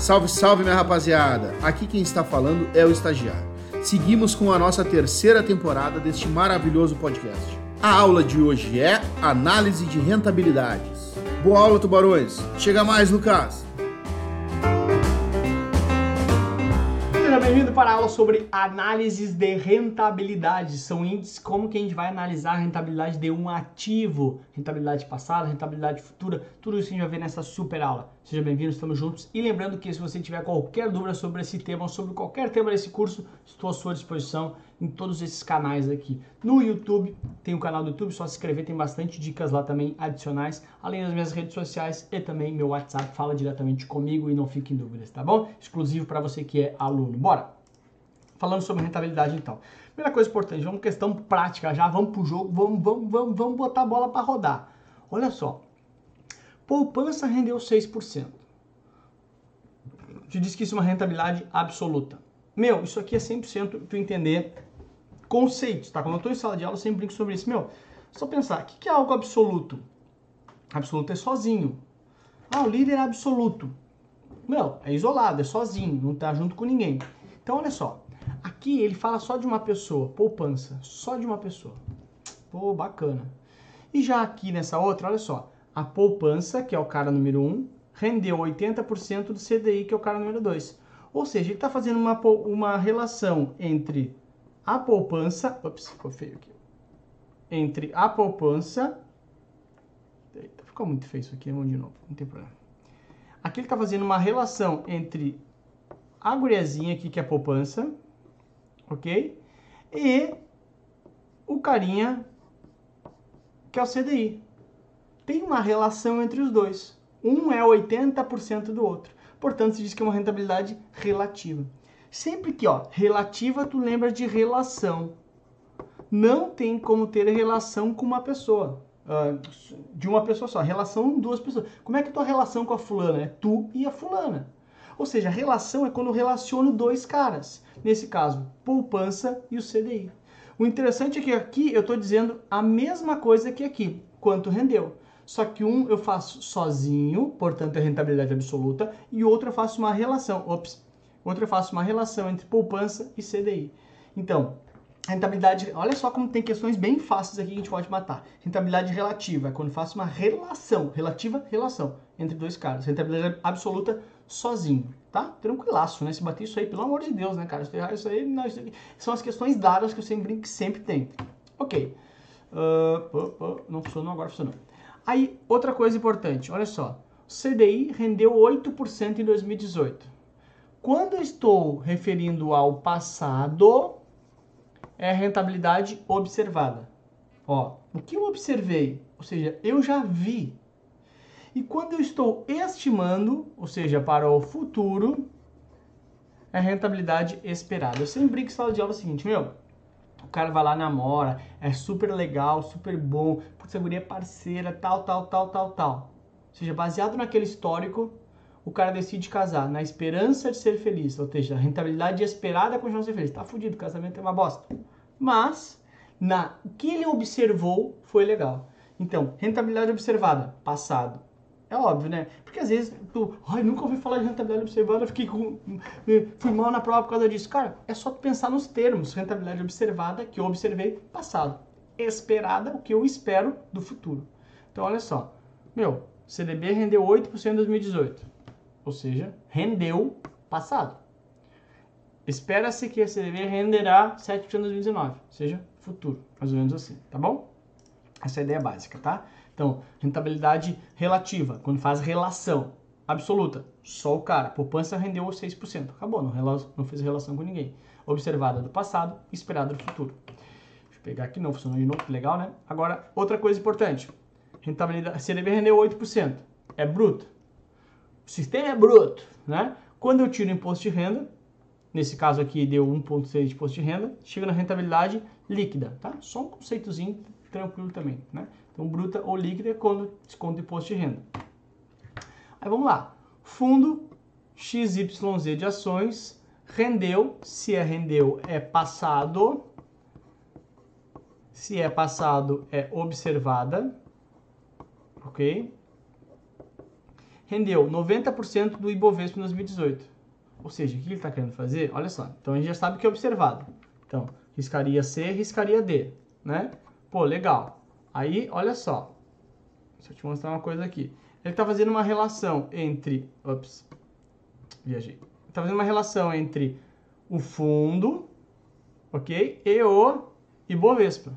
Salve, salve, minha rapaziada! Aqui quem está falando é o estagiário. Seguimos com a nossa terceira temporada deste maravilhoso podcast. A aula de hoje é análise de rentabilidades. Boa aula, tubarões! Chega mais, Lucas! Bem-vindo para a aula sobre análises de rentabilidade. São índices como que a gente vai analisar a rentabilidade de um ativo, rentabilidade passada, rentabilidade futura, tudo isso a gente vai ver nessa super aula. Seja bem-vindo, estamos juntos. E lembrando que se você tiver qualquer dúvida sobre esse tema ou sobre qualquer tema desse curso, estou à sua disposição em todos esses canais aqui. No YouTube, tem o canal do YouTube, só se inscrever, tem bastante dicas lá também adicionais, além das minhas redes sociais e também meu WhatsApp, fala diretamente comigo e não fique em dúvidas, tá bom? Exclusivo para você que é aluno. Bora! Falando sobre rentabilidade então. Primeira coisa importante, vamos questão prática já, vamos pro jogo, vamos, vamos, vamos, vamos botar a bola para rodar. Olha só. Poupança rendeu 6%. Te disse que isso é uma rentabilidade absoluta. Meu, isso aqui é 100% tu entender conceitos, tá? Quando eu estou em sala de aula, eu sempre brinco sobre isso. Meu, só pensar, o que é algo absoluto? Absoluto é sozinho. Ah, o líder é absoluto. Meu, é isolado, é sozinho, não tá junto com ninguém. Então, olha só. Aqui ele fala só de uma pessoa, poupança, só de uma pessoa. Pô, bacana. E já aqui nessa outra, olha só. A poupança, que é o cara número 1, um, rendeu 80% do CDI, que é o cara número 2. Ou seja, ele está fazendo uma, uma relação entre a poupança. Ops, ficou feio aqui. Entre a poupança. Eita, ficou muito feio isso aqui, vamos de novo, não tem problema. Aqui ele está fazendo uma relação entre a guriazinha aqui, que é a poupança, ok? E o carinha, que é o CDI. Tem uma relação entre os dois. Um é 80% do outro. Portanto, se diz que é uma rentabilidade relativa. Sempre que, ó, relativa, tu lembra de relação. Não tem como ter relação com uma pessoa. Uh, de uma pessoa só. Relação duas pessoas. Como é que é tua relação com a fulana? É tu e a fulana. Ou seja, relação é quando eu relaciono dois caras. Nesse caso, poupança e o CDI. O interessante é que aqui eu estou dizendo a mesma coisa que aqui. Quanto rendeu. Só que um eu faço sozinho, portanto é rentabilidade absoluta, e outro eu faço uma relação. Ops, Outra eu faço uma relação entre poupança e CDI. Então, rentabilidade, olha só como tem questões bem fáceis aqui que a gente pode matar. Rentabilidade relativa é quando faço uma relação, relativa relação entre dois caras. Rentabilidade absoluta sozinho, tá? Tranquilaço, né? Se bater isso aí, pelo amor de Deus, né, cara? Se errar isso aí, não, isso são as questões dadas que eu sempre brinco sempre tem. Ok. Uh, uh, uh, não funcionou, agora funcionou. Aí, outra coisa importante, olha só. CDI rendeu 8% em 2018. Quando eu estou referindo ao passado, é a rentabilidade observada. Ó, o que eu observei, ou seja, eu já vi. E quando eu estou estimando, ou seja, para o futuro, é a rentabilidade esperada. Eu sempre brinco em sala de aula o seguinte, meu, o cara vai lá, namora, é super legal, super bom, putz, a guria é parceira, tal, tal, tal, tal, tal. Ou seja, baseado naquele histórico, o cara decide casar na esperança de ser feliz, ou seja, a rentabilidade esperada é continuar ser feliz. Tá fudido, casamento é uma bosta. Mas, na, o que ele observou foi legal. Então, rentabilidade observada, passado. É óbvio, né? Porque às vezes tu, ai, nunca ouvi falar de rentabilidade observada, fiquei com, fui mal na prova por causa disso. Cara, é só pensar nos termos. Rentabilidade observada, que eu observei, passado. Esperada, o que eu espero do futuro. Então, olha só. Meu, CDB rendeu 8% em 2018 ou seja, rendeu passado. Espera-se que a CDB renderá 7% em 2019, ou seja, futuro, mais ou menos assim, tá bom? Essa é a ideia básica, tá? Então, rentabilidade relativa, quando faz relação absoluta, só o cara, poupança rendeu 6%, acabou, não, não fez relação com ninguém. Observada do passado, esperada do futuro. Deixa eu pegar aqui, não funcionou de novo, legal, né? Agora, outra coisa importante, rentabilidade, CDB rendeu 8%, é bruto, o sistema é bruto, né? Quando eu tiro o imposto de renda, nesse caso aqui deu 1,6 de imposto de renda, chega na rentabilidade líquida, tá? Só um conceitozinho tranquilo também, né? Então, bruta ou líquida é quando desconta o imposto de renda. Aí vamos lá. Fundo XYZ de ações rendeu, se é rendeu é passado, se é passado é observada, ok? Rendeu 90% do Ibovespa em 2018. Ou seja, o que ele está querendo fazer? Olha só, então a gente já sabe que é observado. Então, riscaria C, riscaria D, né? Pô, legal. Aí, olha só. Deixa eu te mostrar uma coisa aqui. Ele está fazendo uma relação entre... Ops, viajei. Está fazendo uma relação entre o fundo, ok? E o Ibovespa.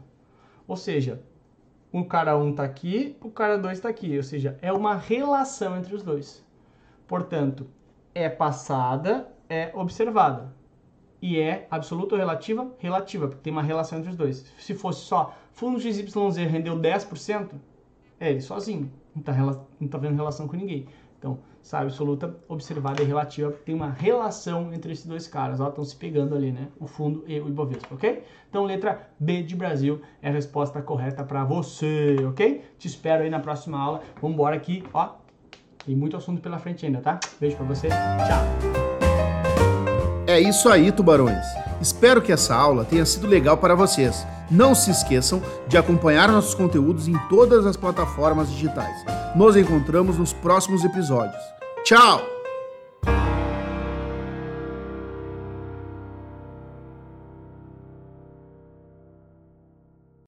Ou seja, o cara 1 um está aqui, o cara 2 está aqui. Ou seja, é uma relação entre os dois. Portanto, é passada, é observada. E é absoluta ou relativa? Relativa, porque tem uma relação entre os dois. Se fosse só fundo XYZ rendeu 10%, é ele sozinho. Não está não tá vendo relação com ninguém. Então, sabe, absoluta, observada e relativa, tem uma relação entre esses dois caras. Ó, estão se pegando ali, né? O fundo e o Ibovespa, ok? Então, letra B de Brasil é a resposta correta para você, ok? Te espero aí na próxima aula. Vamos embora aqui, ó. Tem muito assunto pela frente ainda, tá? Beijo para você. Tchau. É isso aí, tubarões. Espero que essa aula tenha sido legal para vocês. Não se esqueçam de acompanhar nossos conteúdos em todas as plataformas digitais. Nos encontramos nos próximos episódios. Tchau!